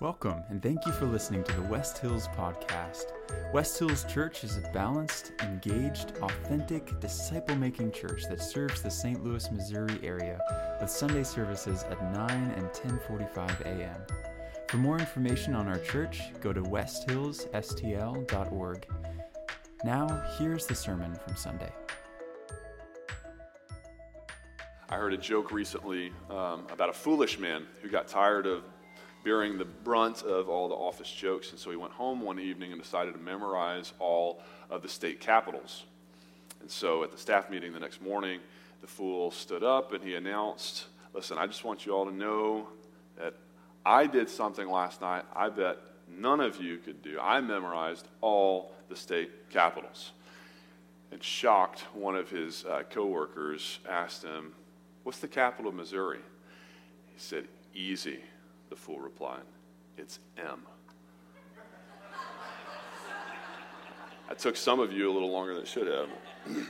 Welcome, and thank you for listening to the West Hills Podcast. West Hills Church is a balanced, engaged, authentic, disciple making church that serves the St. Louis, Missouri area with Sunday services at 9 and 10:45 a.m. For more information on our church, go to westhillsstl.org. Now, here's the sermon from Sunday. I heard a joke recently um, about a foolish man who got tired of bearing the brunt of all the office jokes. And so he went home one evening and decided to memorize all of the state capitals. And so at the staff meeting the next morning, the fool stood up and he announced, Listen, I just want you all to know that I did something last night I bet none of you could do. I memorized all the state capitals. And shocked, one of his uh, coworkers asked him, What's the capital of Missouri? He said, Easy. The fool replied, It's M. that took some of you a little longer than it should have.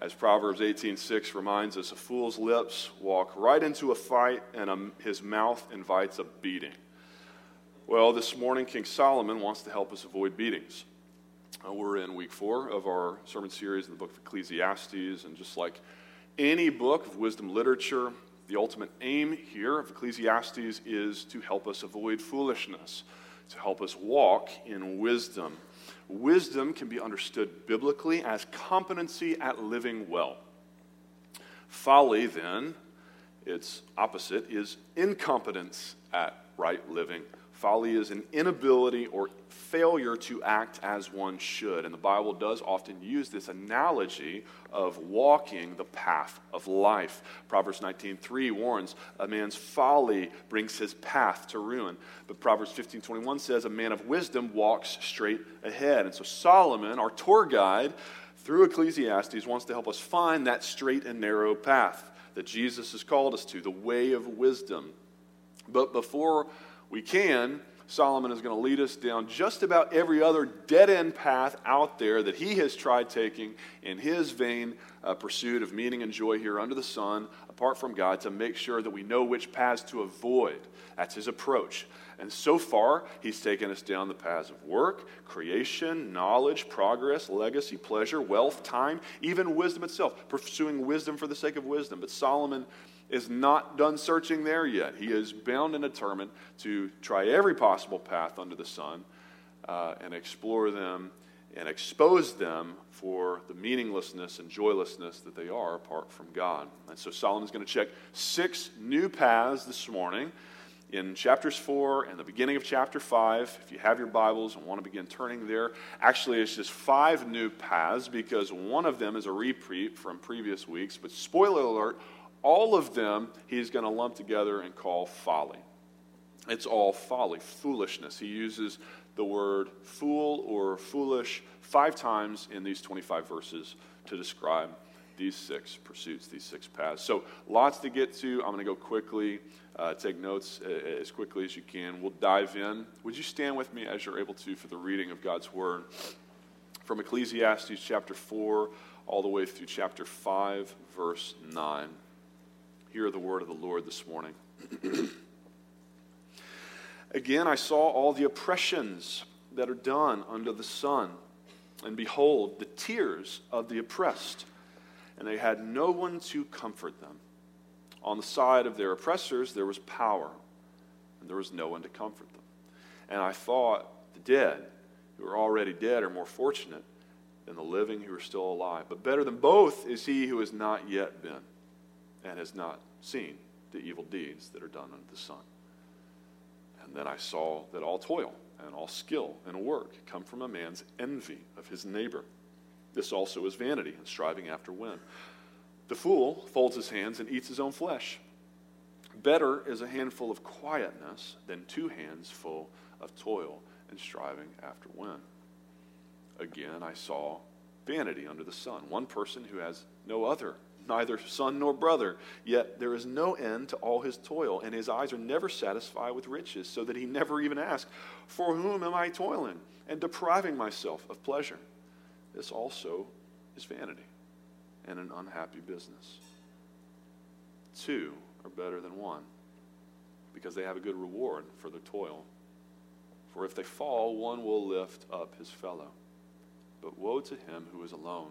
As Proverbs 18:6 reminds us, a fool's lips walk right into a fight, and a, his mouth invites a beating. Well, this morning, King Solomon wants to help us avoid beatings. Uh, we're in week four of our sermon series in the book of Ecclesiastes, and just like any book of wisdom literature, the ultimate aim here of Ecclesiastes is to help us avoid foolishness, to help us walk in wisdom. Wisdom can be understood biblically as competency at living well. Folly, then, its opposite, is incompetence at right living. Folly is an inability or failure to act as one should. And the Bible does often use this analogy of walking the path of life. Proverbs 19:3 warns a man's folly brings his path to ruin. But Proverbs 15:21 says a man of wisdom walks straight ahead. And so Solomon, our tour guide through Ecclesiastes, wants to help us find that straight and narrow path that Jesus has called us to, the way of wisdom. But before we can, Solomon is going to lead us down just about every other dead end path out there that he has tried taking in his vain uh, pursuit of meaning and joy here under the sun, apart from God, to make sure that we know which paths to avoid. That's his approach. And so far, he's taken us down the paths of work, creation, knowledge, progress, legacy, pleasure, wealth, time, even wisdom itself, pursuing wisdom for the sake of wisdom. But Solomon is not done searching there yet. He is bound and determined to try every possible path under the sun uh, and explore them and expose them for the meaninglessness and joylessness that they are apart from God. And so Solomon's going to check six new paths this morning in chapters 4 and the beginning of chapter 5. If you have your Bibles and want to begin turning there, actually, it's just five new paths because one of them is a repeat from previous weeks. But spoiler alert, all of them he's going to lump together and call folly. It's all folly, foolishness. He uses the word fool or foolish five times in these 25 verses to describe these six pursuits, these six paths. So, lots to get to. I'm going to go quickly, uh, take notes uh, as quickly as you can. We'll dive in. Would you stand with me as you're able to for the reading of God's Word? From Ecclesiastes chapter 4 all the way through chapter 5, verse 9 hear the word of the Lord this morning. Again, I saw all the oppressions that are done under the sun, and behold, the tears of the oppressed, and they had no one to comfort them. On the side of their oppressors, there was power, and there was no one to comfort them. And I thought, the dead, who are already dead, are more fortunate than the living who are still alive. But better than both is he who has not yet been and has not seen the evil deeds that are done under the sun. And then I saw that all toil and all skill and work come from a man's envy of his neighbor. This also is vanity and striving after wind. The fool folds his hands and eats his own flesh. Better is a handful of quietness than two hands full of toil and striving after wind. Again, I saw vanity under the sun. One person who has no other neither son nor brother. Yet there is no end to all his toil, and his eyes are never satisfied with riches, so that he never even asks, For whom am I toiling and depriving myself of pleasure? This also is vanity and an unhappy business. Two are better than one, because they have a good reward for their toil. For if they fall, one will lift up his fellow. But woe to him who is alone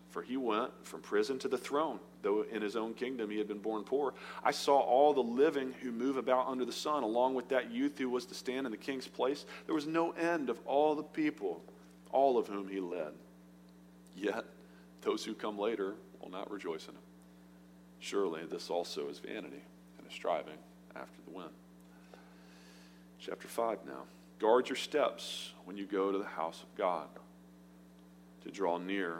For he went from prison to the throne, though in his own kingdom he had been born poor. I saw all the living who move about under the sun, along with that youth who was to stand in the king's place. There was no end of all the people, all of whom he led. Yet those who come later will not rejoice in him. Surely this also is vanity and a striving after the wind. Chapter 5 now. Guard your steps when you go to the house of God. To draw near,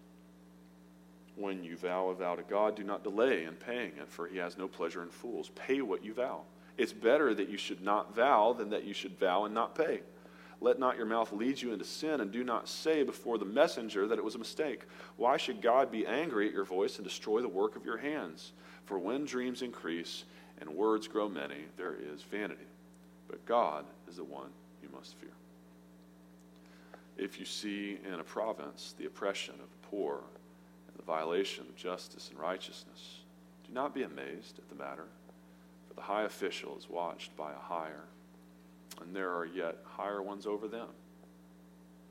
When you vow a vow to God, do not delay in paying it, for he has no pleasure in fools. Pay what you vow. It's better that you should not vow than that you should vow and not pay. Let not your mouth lead you into sin, and do not say before the messenger that it was a mistake. Why should God be angry at your voice and destroy the work of your hands? For when dreams increase and words grow many, there is vanity. But God is the one you must fear if you see in a province the oppression of the poor violation of justice and righteousness, do not be amazed at the matter, for the high official is watched by a higher, and there are yet higher ones over them.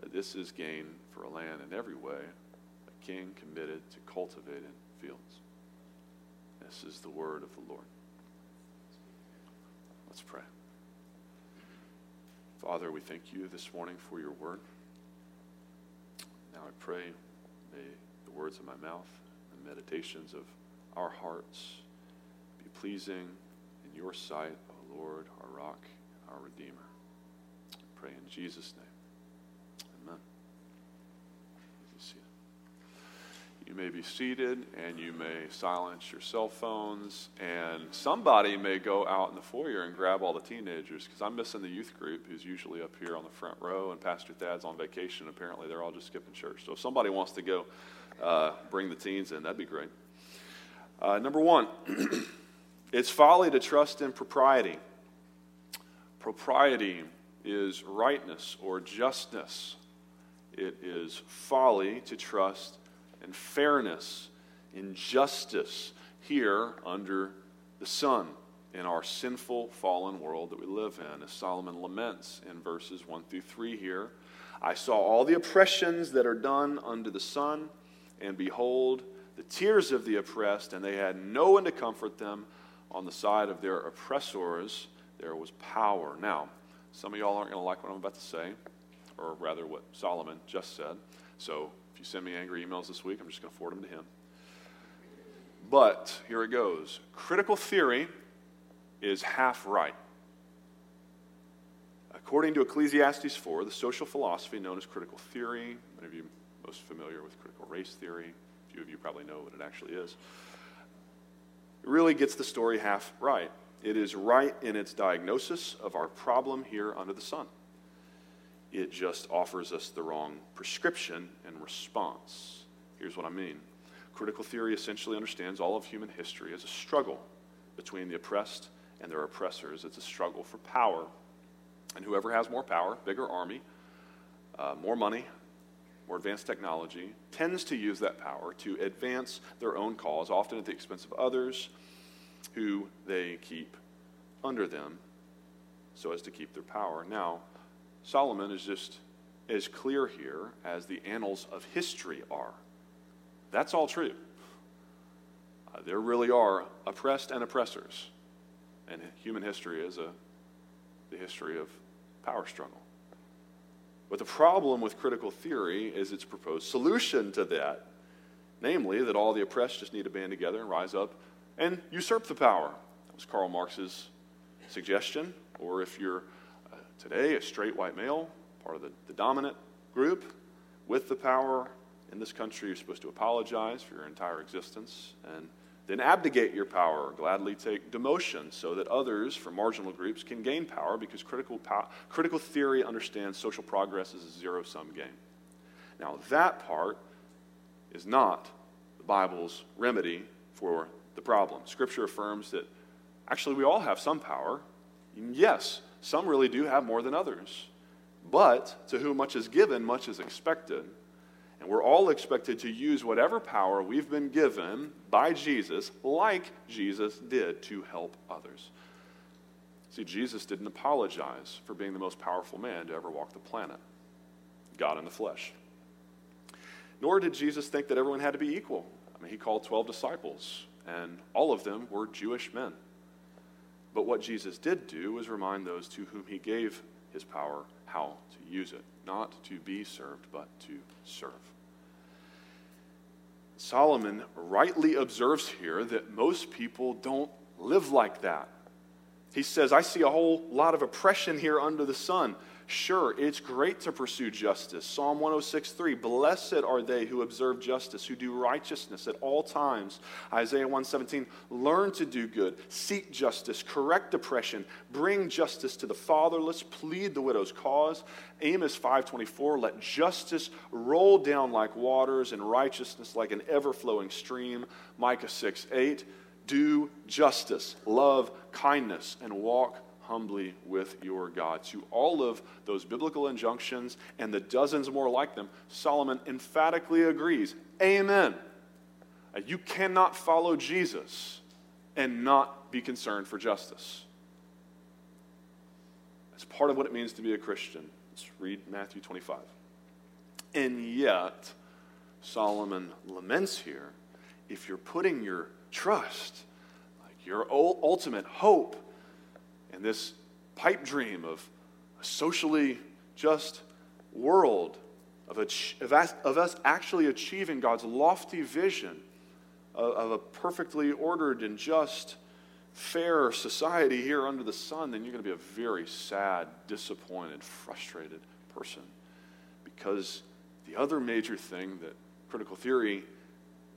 But this is gain for a land in every way, a king committed to cultivated fields. This is the word of the Lord. Let's pray. Father, we thank you this morning for your word. Now I pray, may the words of my mouth and meditations of our hearts be pleasing in your sight, O Lord, our rock, our Redeemer. I pray in Jesus' name. Amen. You may be seated and you may silence your cell phones, and somebody may go out in the foyer and grab all the teenagers because I'm missing the youth group who's usually up here on the front row, and Pastor Thad's on vacation. Apparently, they're all just skipping church. So if somebody wants to go uh, bring the teens in, that'd be great. Uh, number one, it's folly to trust in propriety. Propriety is rightness or justness. It is folly to trust in fairness, in justice here under the sun in our sinful, fallen world that we live in. As Solomon laments in verses 1 through 3 here, I saw all the oppressions that are done under the sun, and behold, the tears of the oppressed, and they had no one to comfort them. On the side of their oppressors, there was power. Now, some of y'all aren't going to like what I'm about to say, or rather, what Solomon just said. So if you send me angry emails this week, I'm just going to forward them to him. But here it goes critical theory is half right. According to Ecclesiastes 4, the social philosophy known as critical theory, many of you most familiar with critical race theory, a few of you probably know what it actually is, it really gets the story half right. It is right in its diagnosis of our problem here under the sun it just offers us the wrong prescription and response. Here's what I mean critical theory essentially understands all of human history as a struggle between the oppressed and their oppressors. It's a struggle for power. And whoever has more power, bigger army, uh, more money, more advanced technology, tends to use that power to advance their own cause, often at the expense of others who they keep under them so as to keep their power. Now, Solomon is just as clear here as the annals of history are. That's all true. Uh, there really are oppressed and oppressors. And human history is a, the history of power struggle. But the problem with critical theory is its proposed solution to that, namely that all the oppressed just need to band together and rise up and usurp the power. That was Karl Marx's suggestion. Or if you're uh, today a straight white male, part of the, the dominant group, with the power in this country, you're supposed to apologize for your entire existence and then abdicate your power, or gladly take demotion so that others from marginal groups can gain power because critical, pow- critical theory understands social progress as a zero sum game. Now, that part is not the Bible's remedy for the problem. Scripture affirms that actually we all have some power. Yes, some really do have more than others. But to whom much is given, much is expected. And we're all expected to use whatever power we've been given by Jesus, like Jesus did, to help others. See, Jesus didn't apologize for being the most powerful man to ever walk the planet, God in the flesh. Nor did Jesus think that everyone had to be equal. I mean, he called 12 disciples, and all of them were Jewish men. But what Jesus did do was remind those to whom he gave his power how to use it, not to be served, but to serve. Solomon rightly observes here that most people don't live like that. He says, I see a whole lot of oppression here under the sun. Sure, it's great to pursue justice. Psalm 106:3, blessed are they who observe justice, who do righteousness at all times. Isaiah 117, learn to do good, seek justice, correct oppression, bring justice to the fatherless, plead the widow's cause. Amos 5:24, let justice roll down like waters and righteousness like an ever-flowing stream. Micah 6:8, do justice, love kindness, and walk humbly with your God. To all of those biblical injunctions and the dozens more like them, Solomon emphatically agrees Amen. You cannot follow Jesus and not be concerned for justice. That's part of what it means to be a Christian. Let's read Matthew 25. And yet, Solomon laments here if you're putting your trust, like your ultimate hope, and this pipe dream of a socially just world, of, us, of us actually achieving God's lofty vision of, of a perfectly ordered and just, fair society here under the sun, then you're going to be a very sad, disappointed, frustrated person. Because the other major thing that critical theory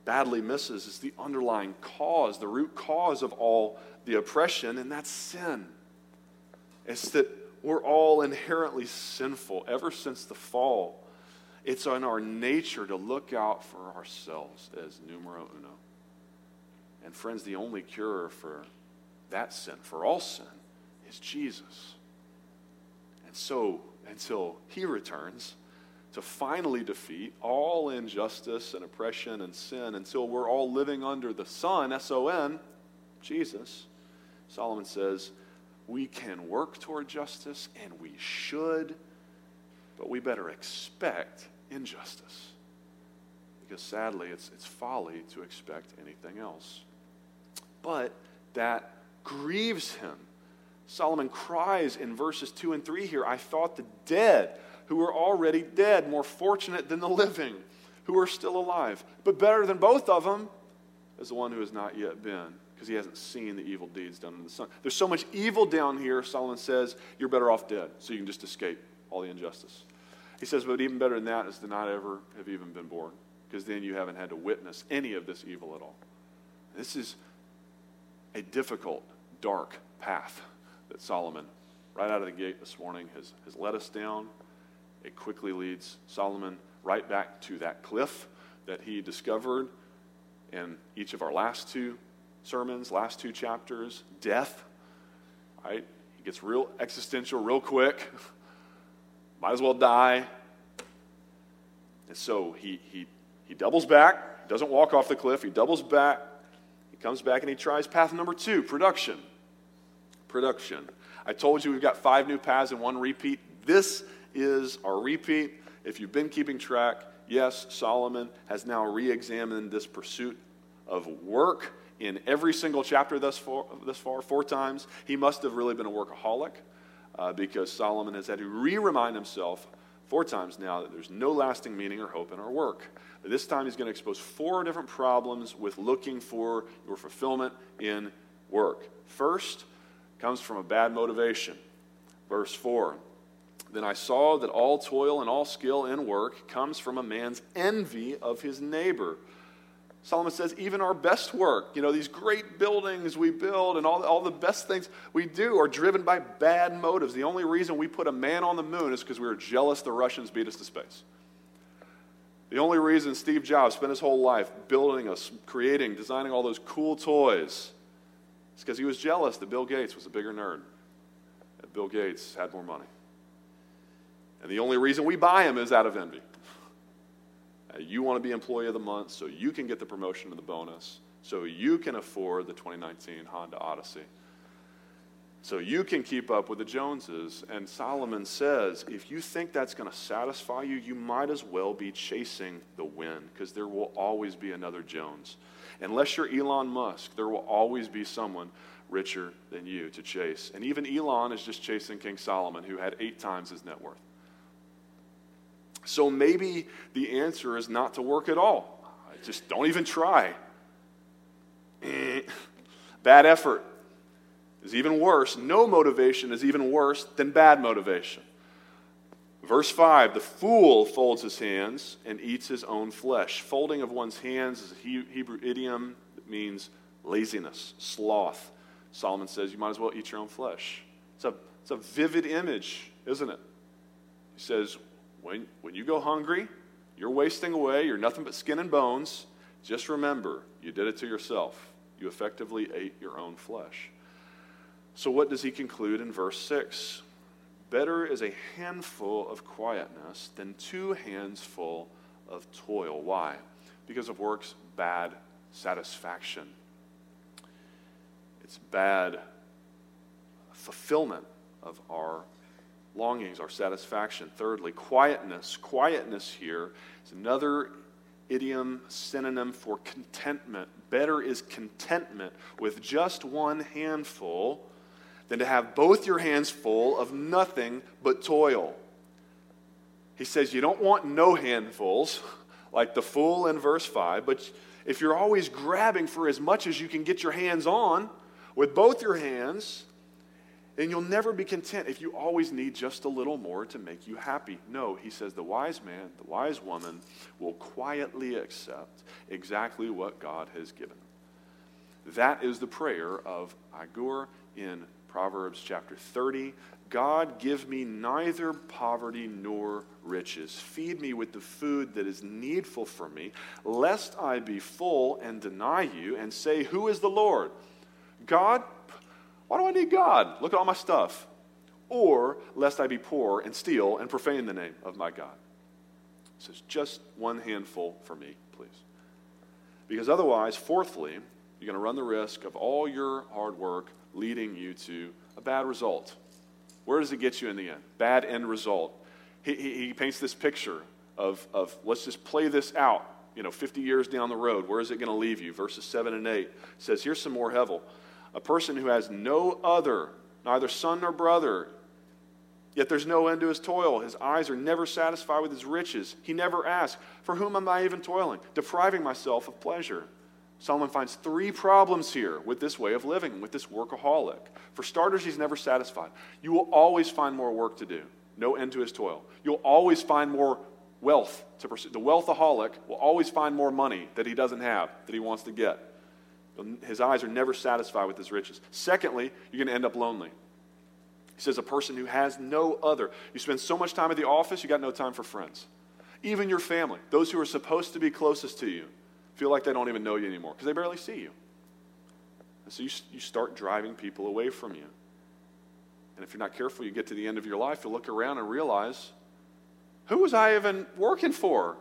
badly misses is the underlying cause, the root cause of all the oppression, and that's sin. It's that we're all inherently sinful ever since the fall. It's in our nature to look out for ourselves as numero uno. And friends, the only cure for that sin, for all sin, is Jesus. And so, until he returns to finally defeat all injustice and oppression and sin, until we're all living under the Son, S O N, Jesus, Solomon says, we can work toward justice, and we should, but we better expect injustice. Because sadly, it's, it's folly to expect anything else. But that grieves him. Solomon cries in verses 2 and 3 here I thought the dead, who were already dead, more fortunate than the living, who are still alive. But better than both of them is the one who has not yet been because he hasn't seen the evil deeds done in the sun. There's so much evil down here, Solomon says, you're better off dead, so you can just escape all the injustice. He says, but even better than that is to not ever have even been born, because then you haven't had to witness any of this evil at all. This is a difficult, dark path that Solomon, right out of the gate this morning, has, has led us down. It quickly leads Solomon right back to that cliff that he discovered in each of our last two sermons, last two chapters, death. Right? He gets real existential real quick. Might as well die. And so he, he, he doubles back, doesn't walk off the cliff, he doubles back. He comes back and he tries path number two production. Production. I told you we've got five new paths and one repeat. This is our repeat. If you've been keeping track, yes, Solomon has now re examined this pursuit of work in every single chapter thus far, thus far four times. He must have really been a workaholic uh, because Solomon has had to re remind himself four times now that there's no lasting meaning or hope in our work. This time he's going to expose four different problems with looking for your fulfillment in work. First comes from a bad motivation. Verse 4 Then I saw that all toil and all skill in work comes from a man's envy of his neighbor. Solomon says, even our best work, you know, these great buildings we build and all, all the best things we do are driven by bad motives. The only reason we put a man on the moon is because we were jealous the Russians beat us to space. The only reason Steve Jobs spent his whole life building us, creating, designing all those cool toys is because he was jealous that Bill Gates was a bigger nerd, that Bill Gates had more money. And the only reason we buy him is out of envy. You want to be employee of the month so you can get the promotion and the bonus, so you can afford the 2019 Honda Odyssey so you can keep up with the Joneses. And Solomon says, if you think that's going to satisfy you, you might as well be chasing the wind because there will always be another Jones. Unless you're Elon Musk, there will always be someone richer than you to chase. And even Elon is just chasing King Solomon, who had eight times his net worth. So maybe the answer is not to work at all. Just don't even try. Eh. Bad effort is even worse. No motivation is even worse than bad motivation. Verse 5 The fool folds his hands and eats his own flesh. Folding of one's hands is a Hebrew idiom that means laziness, sloth. Solomon says you might as well eat your own flesh. It's a, it's a vivid image, isn't it? He says, when, when you go hungry, you're wasting away, you're nothing but skin and bones. Just remember, you did it to yourself. You effectively ate your own flesh. So, what does he conclude in verse 6? Better is a handful of quietness than two hands full of toil. Why? Because of work's bad satisfaction. It's bad fulfillment of our longings, our satisfaction. Thirdly, quietness. Quietness here is another idiom synonym for contentment. Better is contentment with just one handful than to have both your hands full of nothing but toil. He says you don't want no handfuls, like the fool in verse 5, but if you're always grabbing for as much as you can get your hands on with both your hands, then you'll never be content if you always need just a little more to make you happy. No, he says the wise man, the wise woman will quietly accept exactly what God has given. That is the prayer of Agur in Proverbs chapter 30 God, give me neither poverty nor riches. Feed me with the food that is needful for me, lest I be full and deny you and say, Who is the Lord? God, why do I need God? Look at all my stuff. Or lest I be poor and steal and profane the name of my God. Says, Just one handful for me, please. Because otherwise, fourthly, you're going to run the risk of all your hard work leading you to a bad result. Where does it get you in the end? Bad end result. He, he, he paints this picture of, of let's just play this out, you know, 50 years down the road. Where is it going to leave you? Verses 7 and 8 says, Here's some more Hevel. A person who has no other, neither son nor brother, Yet there's no end to his toil. His eyes are never satisfied with his riches. He never asks, For whom am I even toiling? Depriving myself of pleasure. Solomon finds three problems here with this way of living, with this workaholic. For starters, he's never satisfied. You will always find more work to do, no end to his toil. You'll always find more wealth to pursue. The wealthaholic will always find more money that he doesn't have, that he wants to get. His eyes are never satisfied with his riches. Secondly, you're going to end up lonely. He says, a person who has no other. You spend so much time at the office, you got no time for friends. Even your family, those who are supposed to be closest to you, feel like they don't even know you anymore because they barely see you. And so you, you start driving people away from you. And if you're not careful, you get to the end of your life, you look around and realize, who was I even working for?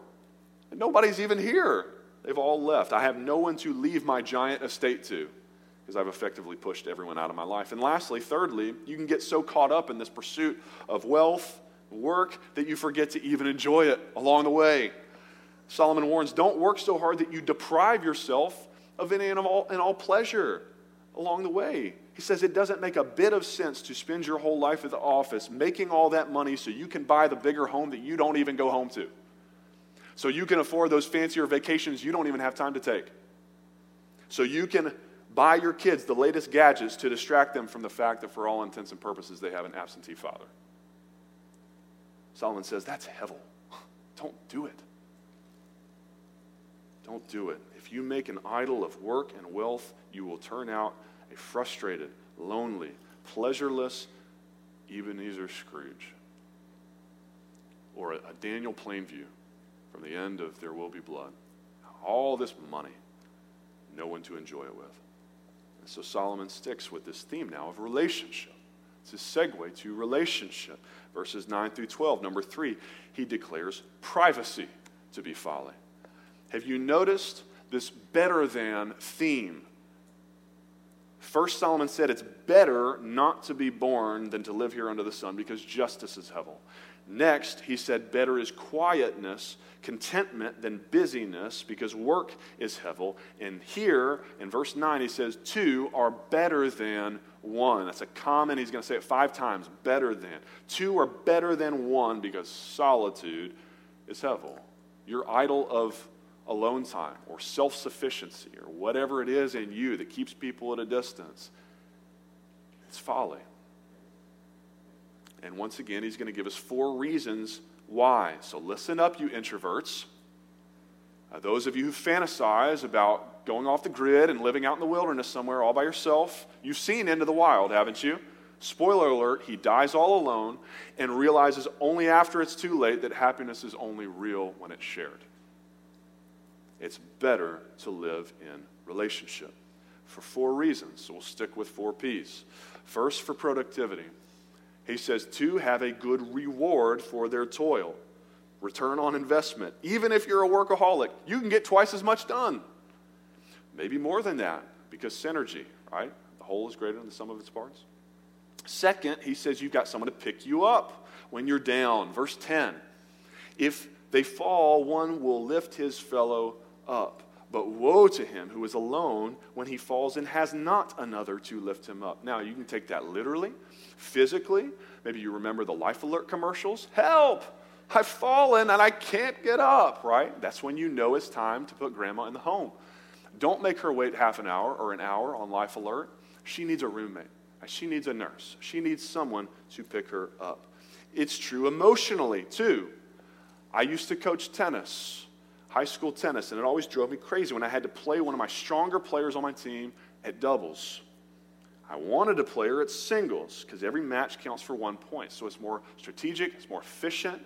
And nobody's even here. They've all left. I have no one to leave my giant estate to because I've effectively pushed everyone out of my life. And lastly, thirdly, you can get so caught up in this pursuit of wealth, work, that you forget to even enjoy it along the way. Solomon warns don't work so hard that you deprive yourself of any and all, and all pleasure along the way. He says it doesn't make a bit of sense to spend your whole life at the office making all that money so you can buy the bigger home that you don't even go home to. So you can afford those fancier vacations you don't even have time to take. So you can buy your kids the latest gadgets to distract them from the fact that, for all intents and purposes, they have an absentee father. Solomon says that's hevel. Don't do it. Don't do it. If you make an idol of work and wealth, you will turn out a frustrated, lonely, pleasureless Ebenezer Scrooge or a Daniel Plainview from the end of There Will Be Blood. All this money, no one to enjoy it with. And so Solomon sticks with this theme now of relationship. It's a segue to relationship. Verses 9 through 12. Number three, he declares privacy to be folly. Have you noticed this better than theme? First, Solomon said it's better not to be born than to live here under the sun because justice is hevel. Next, he said, better is quietness, contentment than busyness, because work is hevel. And here, in verse 9, he says, two are better than one. That's a common, he's going to say it five times better than. Two are better than one because solitude is hevel. Your idol of alone time or self sufficiency or whatever it is in you that keeps people at a distance, it's folly. And once again, he's going to give us four reasons why. So listen up, you introverts. Uh, those of you who fantasize about going off the grid and living out in the wilderness somewhere all by yourself, you've seen Into the Wild, haven't you? Spoiler alert, he dies all alone and realizes only after it's too late that happiness is only real when it's shared. It's better to live in relationship for four reasons. So we'll stick with four P's. First, for productivity. He says, to have a good reward for their toil, return on investment. Even if you're a workaholic, you can get twice as much done. Maybe more than that, because synergy, right? The whole is greater than the sum of its parts. Second, he says you've got someone to pick you up when you're down. Verse 10 If they fall, one will lift his fellow up. But woe to him who is alone when he falls and has not another to lift him up. Now, you can take that literally, physically. Maybe you remember the Life Alert commercials. Help! I've fallen and I can't get up, right? That's when you know it's time to put grandma in the home. Don't make her wait half an hour or an hour on Life Alert. She needs a roommate. She needs a nurse. She needs someone to pick her up. It's true emotionally, too. I used to coach tennis high school tennis, and it always drove me crazy when I had to play one of my stronger players on my team at doubles. I wanted to play her at singles because every match counts for one point. So it's more strategic, it's more efficient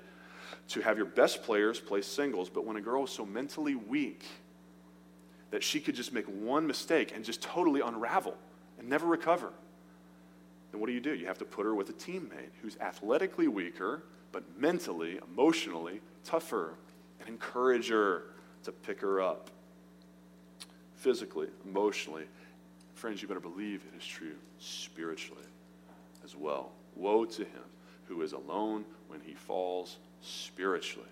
to have your best players play singles. But when a girl is so mentally weak that she could just make one mistake and just totally unravel and never recover, then what do you do? You have to put her with a teammate who's athletically weaker, but mentally, emotionally tougher encourage her to pick her up physically, emotionally. Friends, you better believe it is true spiritually as well. Woe to him who is alone when he falls spiritually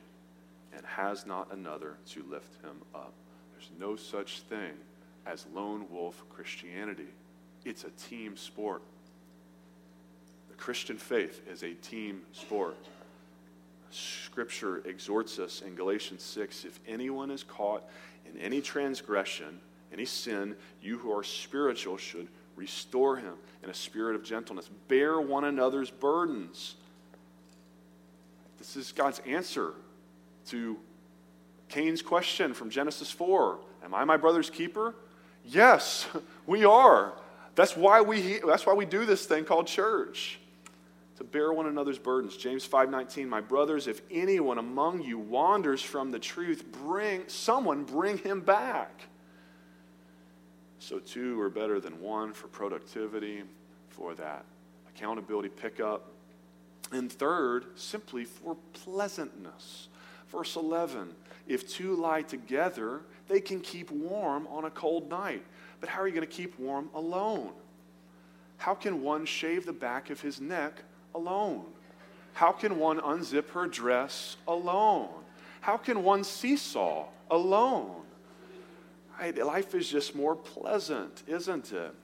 and has not another to lift him up. There's no such thing as lone wolf Christianity, it's a team sport. The Christian faith is a team sport. Scripture exhorts us in Galatians 6 if anyone is caught in any transgression, any sin, you who are spiritual should restore him in a spirit of gentleness. Bear one another's burdens. This is God's answer to Cain's question from Genesis 4 Am I my brother's keeper? Yes, we are. That's why we, that's why we do this thing called church to bear one another's burdens. James 5:19, "My brothers, if anyone among you wanders from the truth, bring someone bring him back." So two are better than one for productivity, for that accountability pickup. And third, simply for pleasantness. Verse 11, if two lie together, they can keep warm on a cold night. But how are you going to keep warm alone? How can one shave the back of his neck alone? How can one unzip her dress alone? How can one seesaw alone? Right? Life is just more pleasant, isn't it?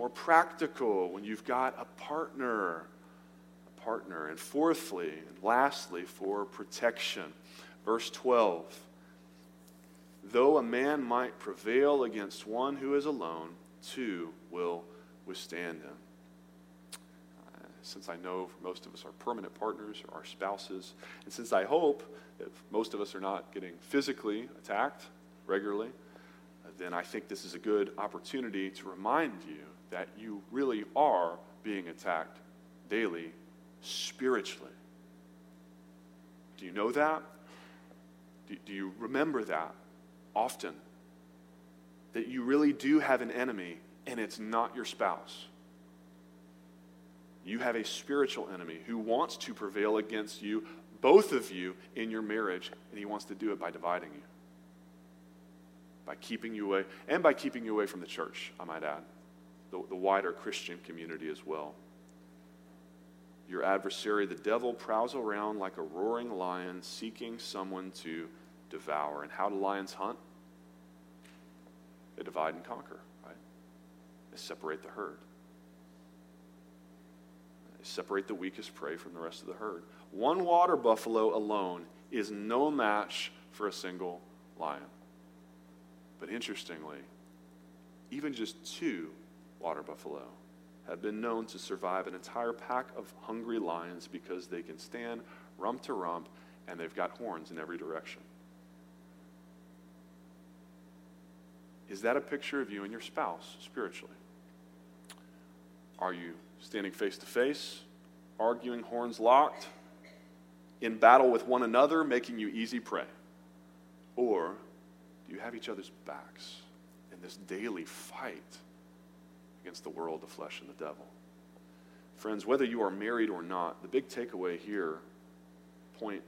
more practical when you've got a partner. A partner. And fourthly, and lastly, for protection. Verse 12 Though a man might prevail against one who is alone, two will withstand him. Since I know most of us are permanent partners or our spouses, and since I hope that most of us are not getting physically attacked regularly, uh, then I think this is a good opportunity to remind you that you really are being attacked daily spiritually. Do you know that? Do, do you remember that often? That you really do have an enemy and it's not your spouse. You have a spiritual enemy who wants to prevail against you, both of you, in your marriage, and he wants to do it by dividing you, by keeping you away, and by keeping you away from the church, I might add, the, the wider Christian community as well. Your adversary, the devil, prowls around like a roaring lion seeking someone to devour. And how do lions hunt? They divide and conquer, right? They separate the herd. Separate the weakest prey from the rest of the herd. One water buffalo alone is no match for a single lion. But interestingly, even just two water buffalo have been known to survive an entire pack of hungry lions because they can stand rump to rump and they've got horns in every direction. Is that a picture of you and your spouse spiritually? Are you standing face to face, arguing, horns locked, in battle with one another, making you easy prey? Or do you have each other's backs in this daily fight against the world, the flesh, and the devil? Friends, whether you are married or not, the big takeaway here, point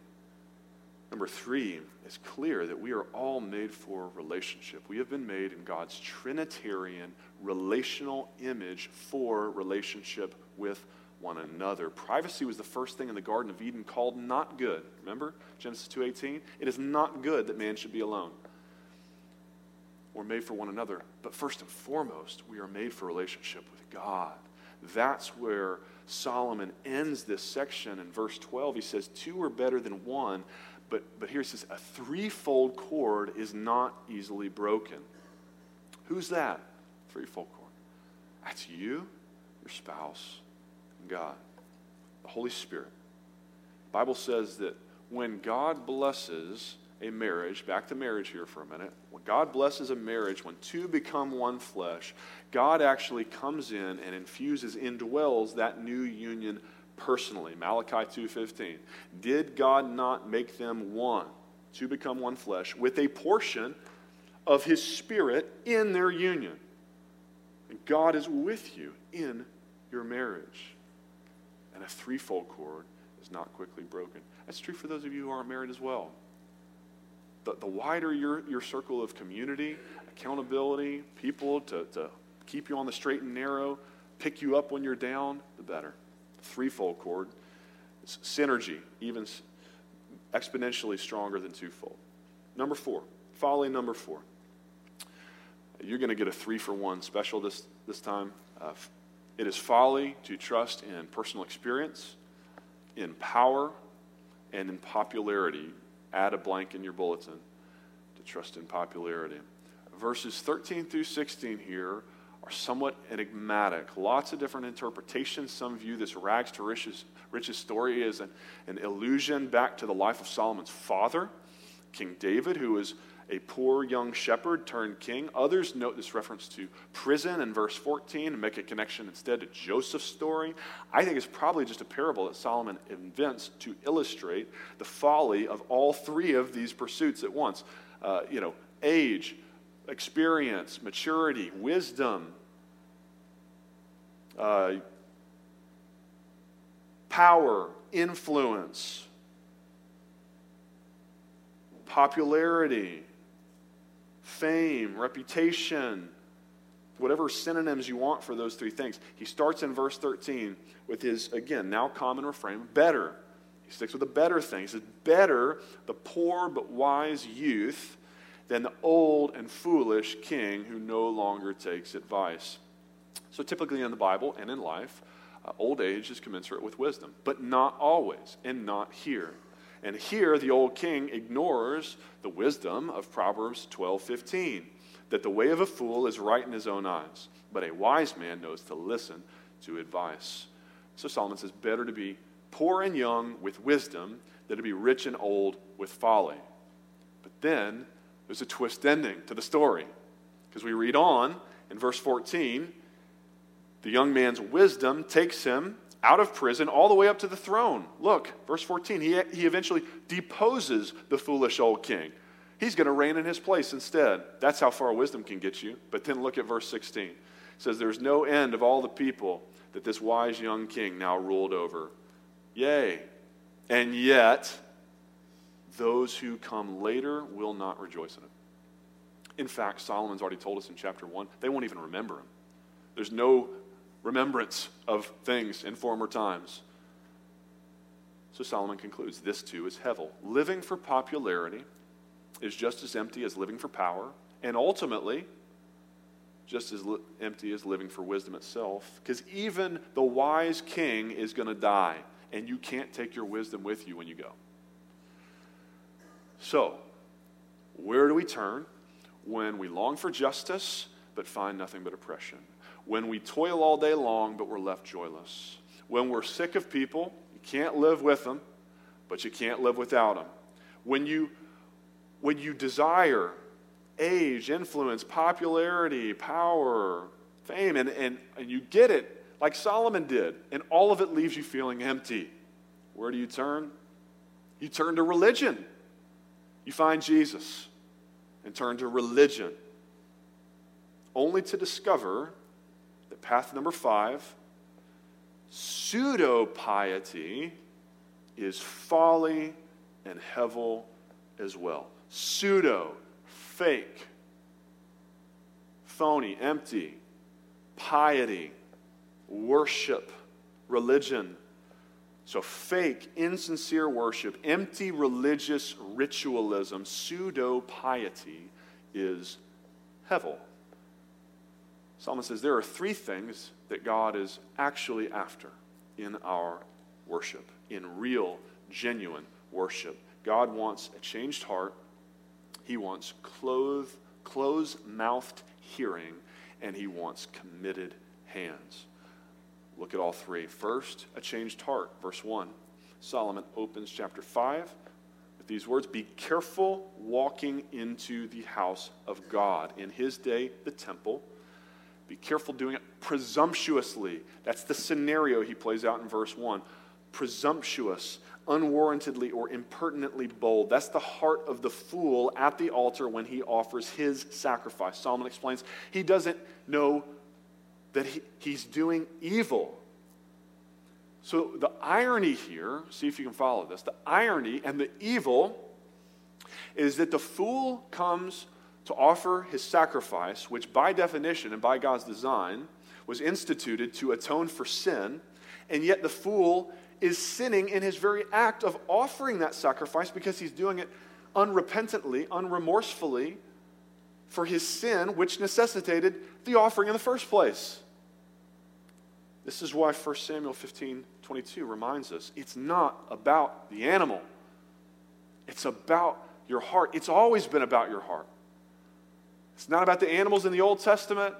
Number three, it's clear that we are all made for relationship. We have been made in God's Trinitarian relational image for relationship with one another. Privacy was the first thing in the Garden of Eden called not good. Remember Genesis 2:18? It is not good that man should be alone. We're made for one another, but first and foremost, we are made for relationship with God. That's where Solomon ends this section in verse 12. He says, Two are better than one but, but here it says a threefold cord is not easily broken. Who's that? Threefold cord. That's you, your spouse, and God, the Holy Spirit. The Bible says that when God blesses a marriage, back to marriage here for a minute, when God blesses a marriage, when two become one flesh, God actually comes in and infuses, indwells that new union personally. Malachi 2:15. Did God not make them one to become one flesh with a portion of his spirit in their union? And God is with you in your marriage. And a threefold cord is not quickly broken. That's true for those of you who aren't married as well. The, the wider your, your circle of community, accountability, people to, to keep you on the straight and narrow, pick you up when you're down, the better threefold cord. Synergy, even exponentially stronger than twofold. Number four, folly number four. You're going to get a three for one special this, this time. Uh, it is folly to trust in personal experience, in power, and in popularity. Add a blank in your bulletin to trust in popularity. Verses 13 through 16 here are somewhat enigmatic. Lots of different interpretations. Some view this rags to riches, riches story as an, an illusion back to the life of Solomon's father, King David, who was a poor young shepherd turned king. Others note this reference to prison in verse 14 and make a connection instead to Joseph's story. I think it's probably just a parable that Solomon invents to illustrate the folly of all three of these pursuits at once. Uh, you know, age, experience, maturity, wisdom, uh, power, influence, popularity, fame, reputation, whatever synonyms you want for those three things. He starts in verse 13 with his, again, now common refrain better. He sticks with a better thing. He says, Better the poor but wise youth than the old and foolish king who no longer takes advice. So, typically in the Bible and in life, uh, old age is commensurate with wisdom, but not always, and not here. And here, the old king ignores the wisdom of Proverbs 12 15, that the way of a fool is right in his own eyes, but a wise man knows to listen to advice. So, Solomon says, better to be poor and young with wisdom than to be rich and old with folly. But then there's a twist ending to the story, because we read on in verse 14 the young man's wisdom takes him out of prison all the way up to the throne. Look, verse 14, he, he eventually deposes the foolish old king. He's going to reign in his place instead. That's how far wisdom can get you. But then look at verse 16. It says, There's no end of all the people that this wise young king now ruled over. Yea, and yet those who come later will not rejoice in it. In fact, Solomon's already told us in chapter 1, they won't even remember him. There's no remembrance of things in former times. So Solomon concludes this too is Hevel. Living for popularity is just as empty as living for power, and ultimately, just as li- empty as living for wisdom itself. Because even the wise king is going to die, and you can't take your wisdom with you when you go. So, where do we turn when we long for justice but find nothing but oppression? when we toil all day long, but we're left joyless. When we're sick of people, you can't live with them, but you can't live without them. When you, when you desire age, influence, popularity, power, fame, and, and, and you get it like Solomon did, and all of it leaves you feeling empty, where do you turn? You turn to religion. You find Jesus and turn to religion, only to discover that path number five pseudo piety is folly and hevel as well. Pseudo, fake, phony, empty, piety, worship, religion. So, fake, insincere worship, empty religious ritualism, pseudo piety is hevel. Solomon says there are three things that God is actually after in our worship, in real, genuine worship. God wants a changed heart, He wants close mouthed hearing, and He wants committed hands. Look at all three. First, a changed heart. Verse 1. Solomon opens chapter 5 with these words Be careful walking into the house of God. In his day, the temple be careful doing it presumptuously. That's the scenario he plays out in verse 1. Presumptuous, unwarrantedly or impertinently bold. That's the heart of the fool at the altar when he offers his sacrifice. Solomon explains he doesn't know that he, he's doing evil. So the irony here, see if you can follow this, the irony and the evil is that the fool comes to offer his sacrifice, which by definition and by God's design was instituted to atone for sin, and yet the fool is sinning in his very act of offering that sacrifice because he's doing it unrepentantly, unremorsefully for his sin, which necessitated the offering in the first place. This is why 1 Samuel 15 22 reminds us it's not about the animal, it's about your heart. It's always been about your heart. It's not about the animals in the Old Testament.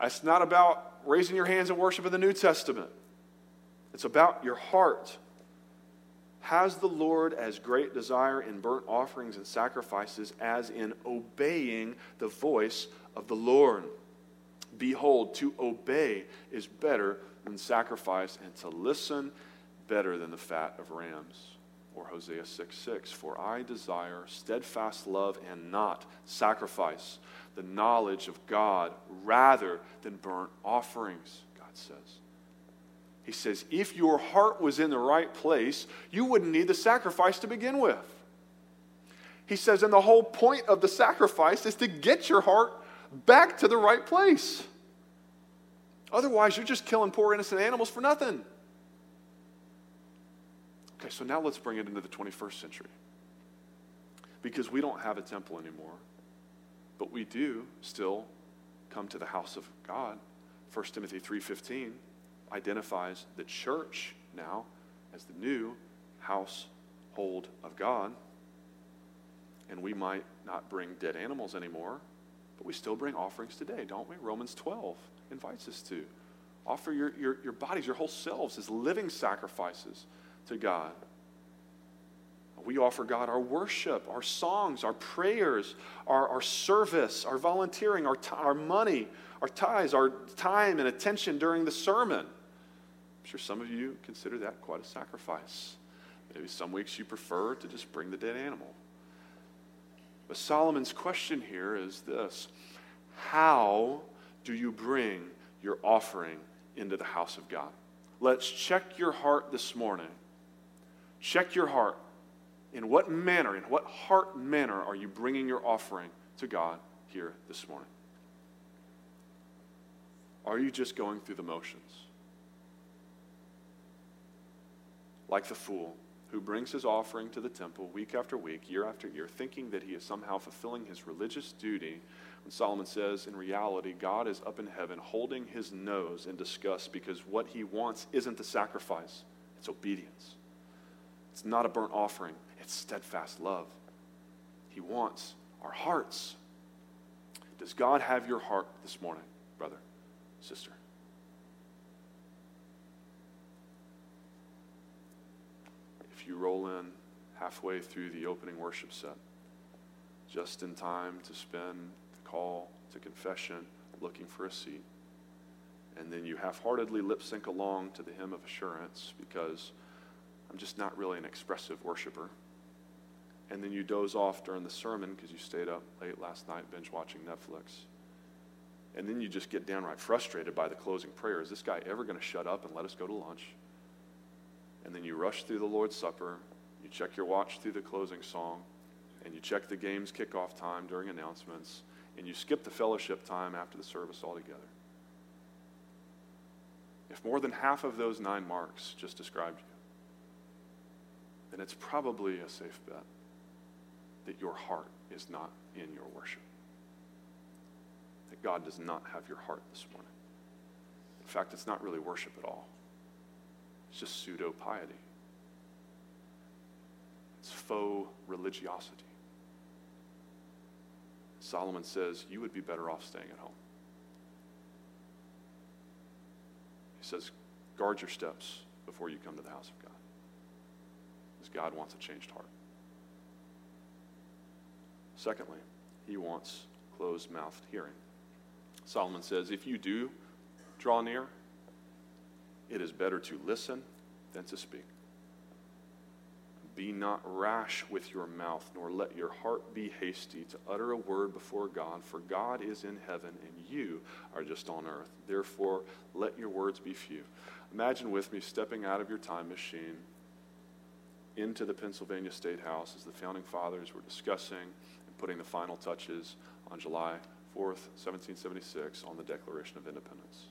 It's not about raising your hands in worship in the New Testament. It's about your heart. Has the Lord as great desire in burnt offerings and sacrifices as in obeying the voice of the Lord? Behold, to obey is better than sacrifice, and to listen better than the fat of rams or Hosea 6 6. For I desire steadfast love and not sacrifice, the knowledge of God rather than burnt offerings, God says. He says, if your heart was in the right place, you wouldn't need the sacrifice to begin with. He says, and the whole point of the sacrifice is to get your heart back to the right place. Otherwise, you're just killing poor innocent animals for nothing. Okay, so now let's bring it into the 21st century. Because we don't have a temple anymore, but we do still come to the house of God 1 Timothy 3:15 identifies the church now as the new household of God. And we might not bring dead animals anymore, but we still bring offerings today, don't we? Romans 12 invites us to. Offer your, your, your bodies, your whole selves as living sacrifices to God. We offer God our worship, our songs, our prayers, our, our service, our volunteering, our, t- our money, our tithes, our time and attention during the sermon. Sure some of you consider that quite a sacrifice. Maybe some weeks you prefer to just bring the dead animal. But Solomon's question here is this How do you bring your offering into the house of God? Let's check your heart this morning. Check your heart. In what manner, in what heart manner are you bringing your offering to God here this morning? Are you just going through the motions? Like the fool who brings his offering to the temple week after week, year after year, thinking that he is somehow fulfilling his religious duty, when Solomon says, in reality, God is up in heaven holding his nose in disgust because what he wants isn't the sacrifice, it's obedience. It's not a burnt offering, it's steadfast love. He wants our hearts. Does God have your heart this morning, brother, sister? You roll in halfway through the opening worship set, just in time to spend the call to confession looking for a seat, and then you half heartedly lip sync along to the hymn of assurance because I'm just not really an expressive worshiper. And then you doze off during the sermon because you stayed up late last night binge watching Netflix. And then you just get downright frustrated by the closing prayer. Is this guy ever going to shut up and let us go to lunch? And then you rush through the Lord's Supper, you check your watch through the closing song, and you check the game's kickoff time during announcements, and you skip the fellowship time after the service altogether. If more than half of those nine marks just described you, then it's probably a safe bet that your heart is not in your worship. That God does not have your heart this morning. In fact, it's not really worship at all, it's just pseudo piety, it's faux religiosity. Solomon says, You would be better off staying at home. He says, Guard your steps before you come to the house of God. Because God wants a changed heart. Secondly, he wants closed mouthed hearing. Solomon says, If you do draw near, it is better to listen than to speak. Be not rash with your mouth, nor let your heart be hasty to utter a word before God, for God is in heaven and you are just on earth. Therefore, let your words be few. Imagine with me stepping out of your time machine into the Pennsylvania State House as the founding fathers were discussing and putting the final touches on July 4th, 1776, on the Declaration of Independence.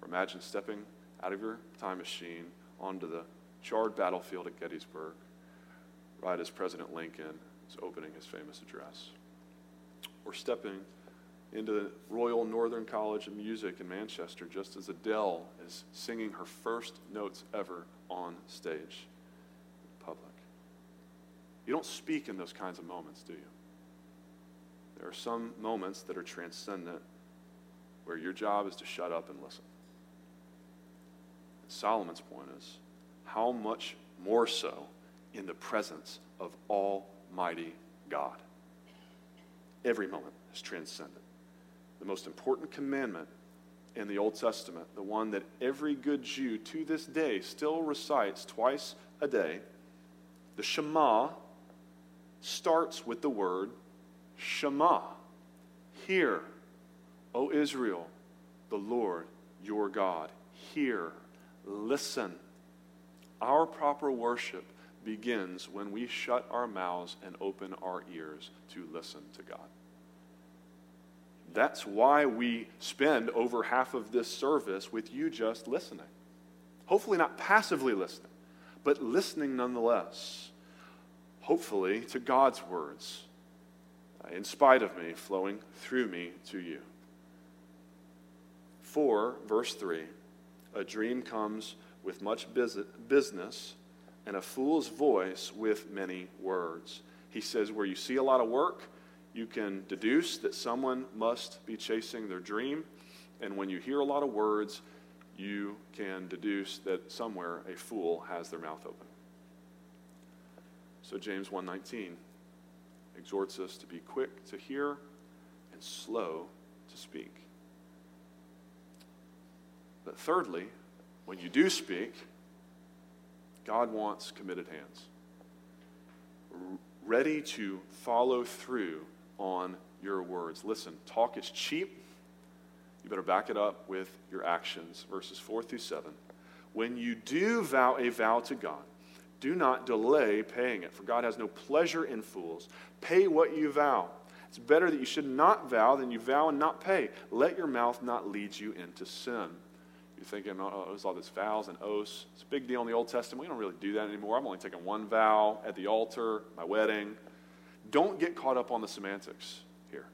Or imagine stepping out of your time machine onto the charred battlefield at Gettysburg, right as President Lincoln is opening his famous address. Or stepping into the Royal Northern College of Music in Manchester just as Adele is singing her first notes ever on stage in public. You don't speak in those kinds of moments, do you? There are some moments that are transcendent where your job is to shut up and listen. Solomon's point is how much more so in the presence of Almighty God? Every moment is transcendent. The most important commandment in the Old Testament, the one that every good Jew to this day still recites twice a day, the Shema, starts with the word Shema. Hear, O Israel, the Lord your God. Hear, listen. Our proper worship begins when we shut our mouths and open our ears to listen to God. That's why we spend over half of this service with you just listening. Hopefully, not passively listening, but listening nonetheless. Hopefully, to God's words, uh, in spite of me, flowing through me to you. For, verse 3, a dream comes with much business, and a fool's voice with many words. He says, where you see a lot of work, you can deduce that someone must be chasing their dream. And when you hear a lot of words, you can deduce that somewhere a fool has their mouth open. So James 1:19 exhorts us to be quick to hear and slow to speak. But thirdly, when you do speak, God wants committed hands, ready to follow through on your words. Listen, talk is cheap. You better back it up with your actions. Verses 4 through 7. When you do vow a vow to God, do not delay paying it, for God has no pleasure in fools. Pay what you vow. It's better that you should not vow than you vow and not pay. Let your mouth not lead you into sin. You're thinking, oh, there's all these vows and oaths. It's a big deal in the Old Testament. We don't really do that anymore. I'm only taking one vow at the altar, my wedding. Don't get caught up on the semantics here.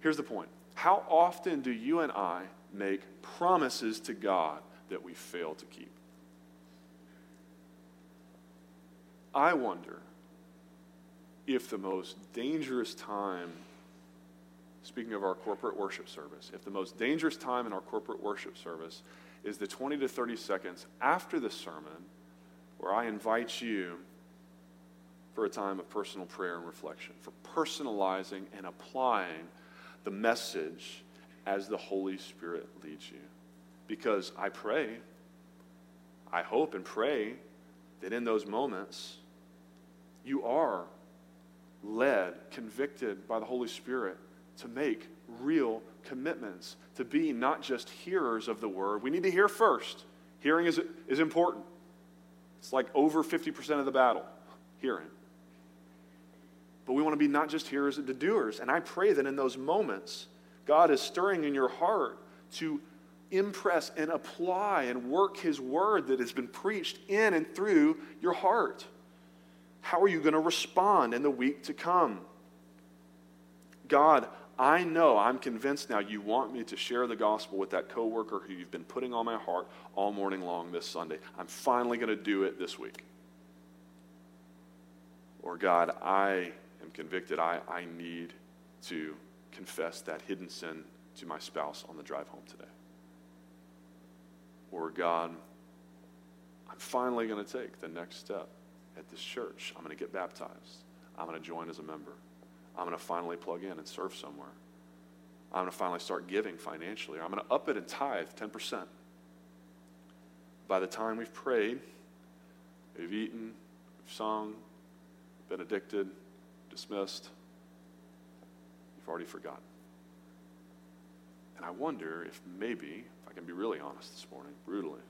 Here's the point How often do you and I make promises to God that we fail to keep? I wonder if the most dangerous time, speaking of our corporate worship service, if the most dangerous time in our corporate worship service is the 20 to 30 seconds after the sermon where I invite you for a time of personal prayer and reflection, for personalizing and applying the message as the Holy Spirit leads you. Because I pray, I hope and pray that in those moments, you are led, convicted by the Holy Spirit to make real commitments, to be not just hearers of the word. We need to hear first. Hearing is, is important. It's like over 50% of the battle, hearing. But we want to be not just hearers, but doers. And I pray that in those moments, God is stirring in your heart to impress and apply and work His word that has been preached in and through your heart. How are you going to respond in the week to come? God, I know, I'm convinced now you want me to share the gospel with that coworker who you've been putting on my heart all morning long this Sunday. I'm finally going to do it this week. Or God, I am convicted I, I need to confess that hidden sin to my spouse on the drive home today. Or God, I'm finally going to take the next step at this church. I'm going to get baptized. I'm going to join as a member. I'm going to finally plug in and serve somewhere. I'm going to finally start giving financially. I'm going to up it and tithe 10%. By the time we've prayed, we've eaten, we've sung, been addicted, dismissed, you've already forgotten. And I wonder if maybe, if I can be really honest this morning, brutally,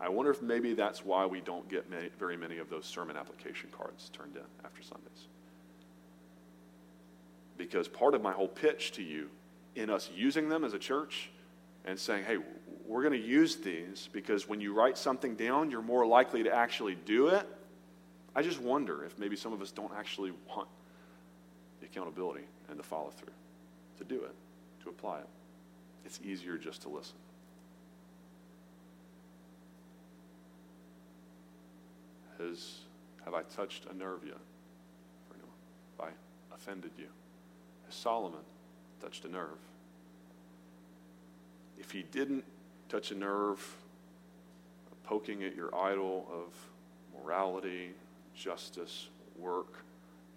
I wonder if maybe that's why we don't get many, very many of those sermon application cards turned in after Sundays. Because part of my whole pitch to you in us using them as a church and saying, hey, we're going to use these because when you write something down, you're more likely to actually do it. I just wonder if maybe some of us don't actually want the accountability and the follow through to do it, to apply it. It's easier just to listen. Has, have I touched a nerve yet? Have I offended you? Solomon touched a nerve? If he didn't touch a nerve, poking at your idol of morality, justice, work,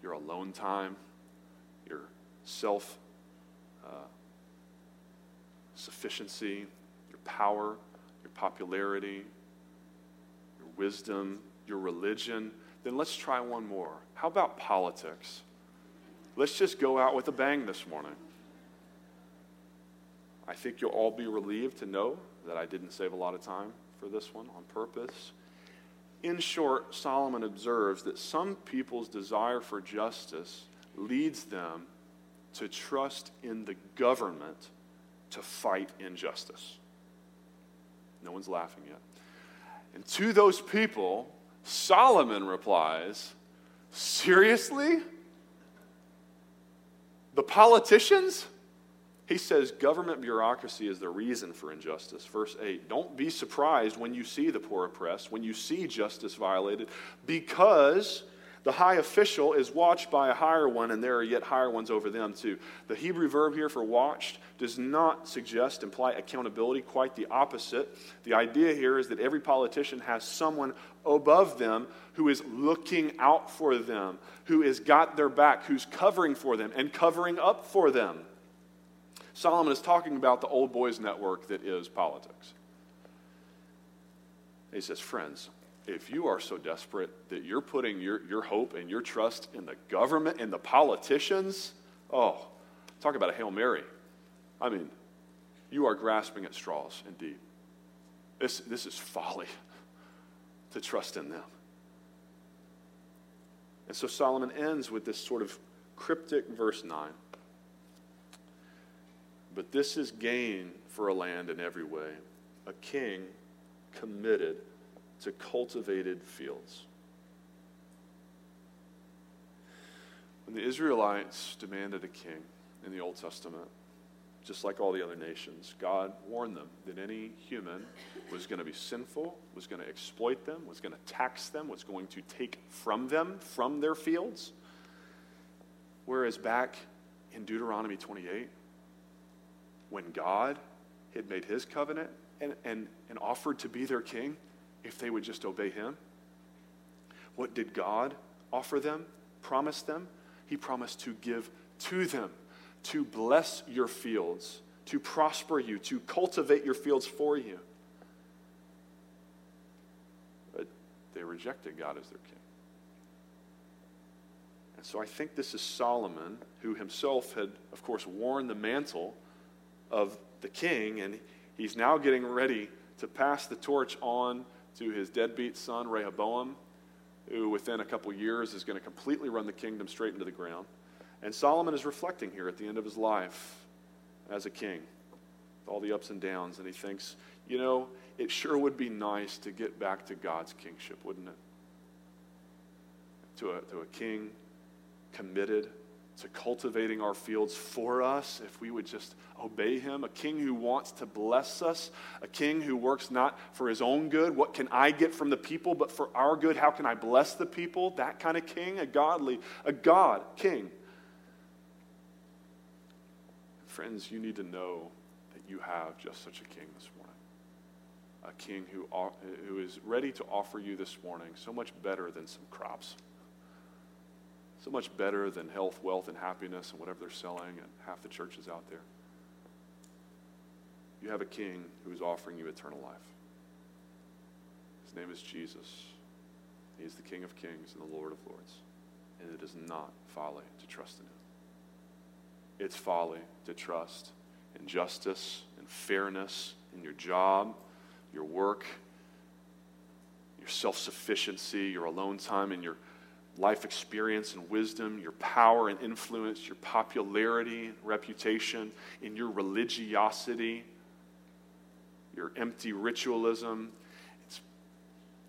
your alone time, your self uh, sufficiency, your power, your popularity, your wisdom, your religion, then let's try one more. How about politics? Let's just go out with a bang this morning. I think you'll all be relieved to know that I didn't save a lot of time for this one on purpose. In short, Solomon observes that some people's desire for justice leads them to trust in the government to fight injustice. No one's laughing yet. And to those people, Solomon replies, Seriously? The politicians? He says government bureaucracy is the reason for injustice. Verse 8 Don't be surprised when you see the poor oppressed, when you see justice violated, because the high official is watched by a higher one, and there are yet higher ones over them, too. The Hebrew verb here for watched does not suggest, imply accountability, quite the opposite. The idea here is that every politician has someone above them who is looking out for them, who has got their back, who's covering for them and covering up for them. Solomon is talking about the old boys network that is politics. He says, Friends, if you are so desperate that you're putting your, your hope and your trust in the government and the politicians, oh, talk about a Hail Mary. I mean, you are grasping at straws indeed. This, this is folly to trust in them. And so Solomon ends with this sort of cryptic verse 9. But this is gain for a land in every way, a king committed to cultivated fields. When the Israelites demanded a king in the Old Testament, just like all the other nations, God warned them that any human was going to be sinful, was going to exploit them, was going to tax them, was going to take from them, from their fields. Whereas back in Deuteronomy 28, when God had made his covenant and, and, and offered to be their king, if they would just obey him. What did God offer them, promise them? He promised to give to them, to bless your fields, to prosper you, to cultivate your fields for you. But they rejected God as their king. And so I think this is Solomon, who himself had, of course, worn the mantle of the king, and he's now getting ready to pass the torch on to his deadbeat son, Rehoboam, who within a couple years is going to completely run the kingdom straight into the ground. And Solomon is reflecting here at the end of his life as a king, with all the ups and downs, and he thinks, you know, it sure would be nice to get back to God's kingship, wouldn't it? To a, to a king committed to cultivating our fields for us if we would just obey him. A king who wants to bless us, a king who works not for his own good, what can I get from the people, but for our good, how can I bless the people? That kind of king, a godly, a God king. Friends, you need to know that you have just such a king this morning. A king who, uh, who is ready to offer you this morning so much better than some crops so much better than health, wealth, and happiness and whatever they're selling and half the churches out there. You have a king who is offering you eternal life. His name is Jesus. He is the King of kings and the Lord of lords. And it is not folly to trust in him. It's folly to trust in justice and fairness in your job, your work, your self sufficiency, your alone time, and your life experience and wisdom, your power and influence, your popularity reputation, in your religiosity, your empty ritualism. It's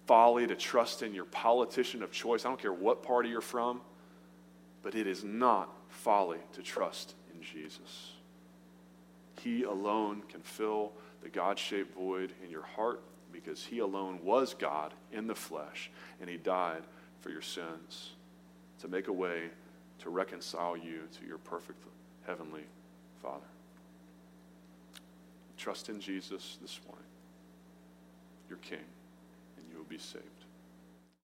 folly to trust in your politician of choice. I don't care what party you're from, but it is not folly to trust in Jesus. He alone can fill the God shaped void in your heart because He alone was God in the flesh and He died for your sins, to make a way to reconcile you to your perfect heavenly Father. Trust in Jesus this morning, your King, and you will be saved.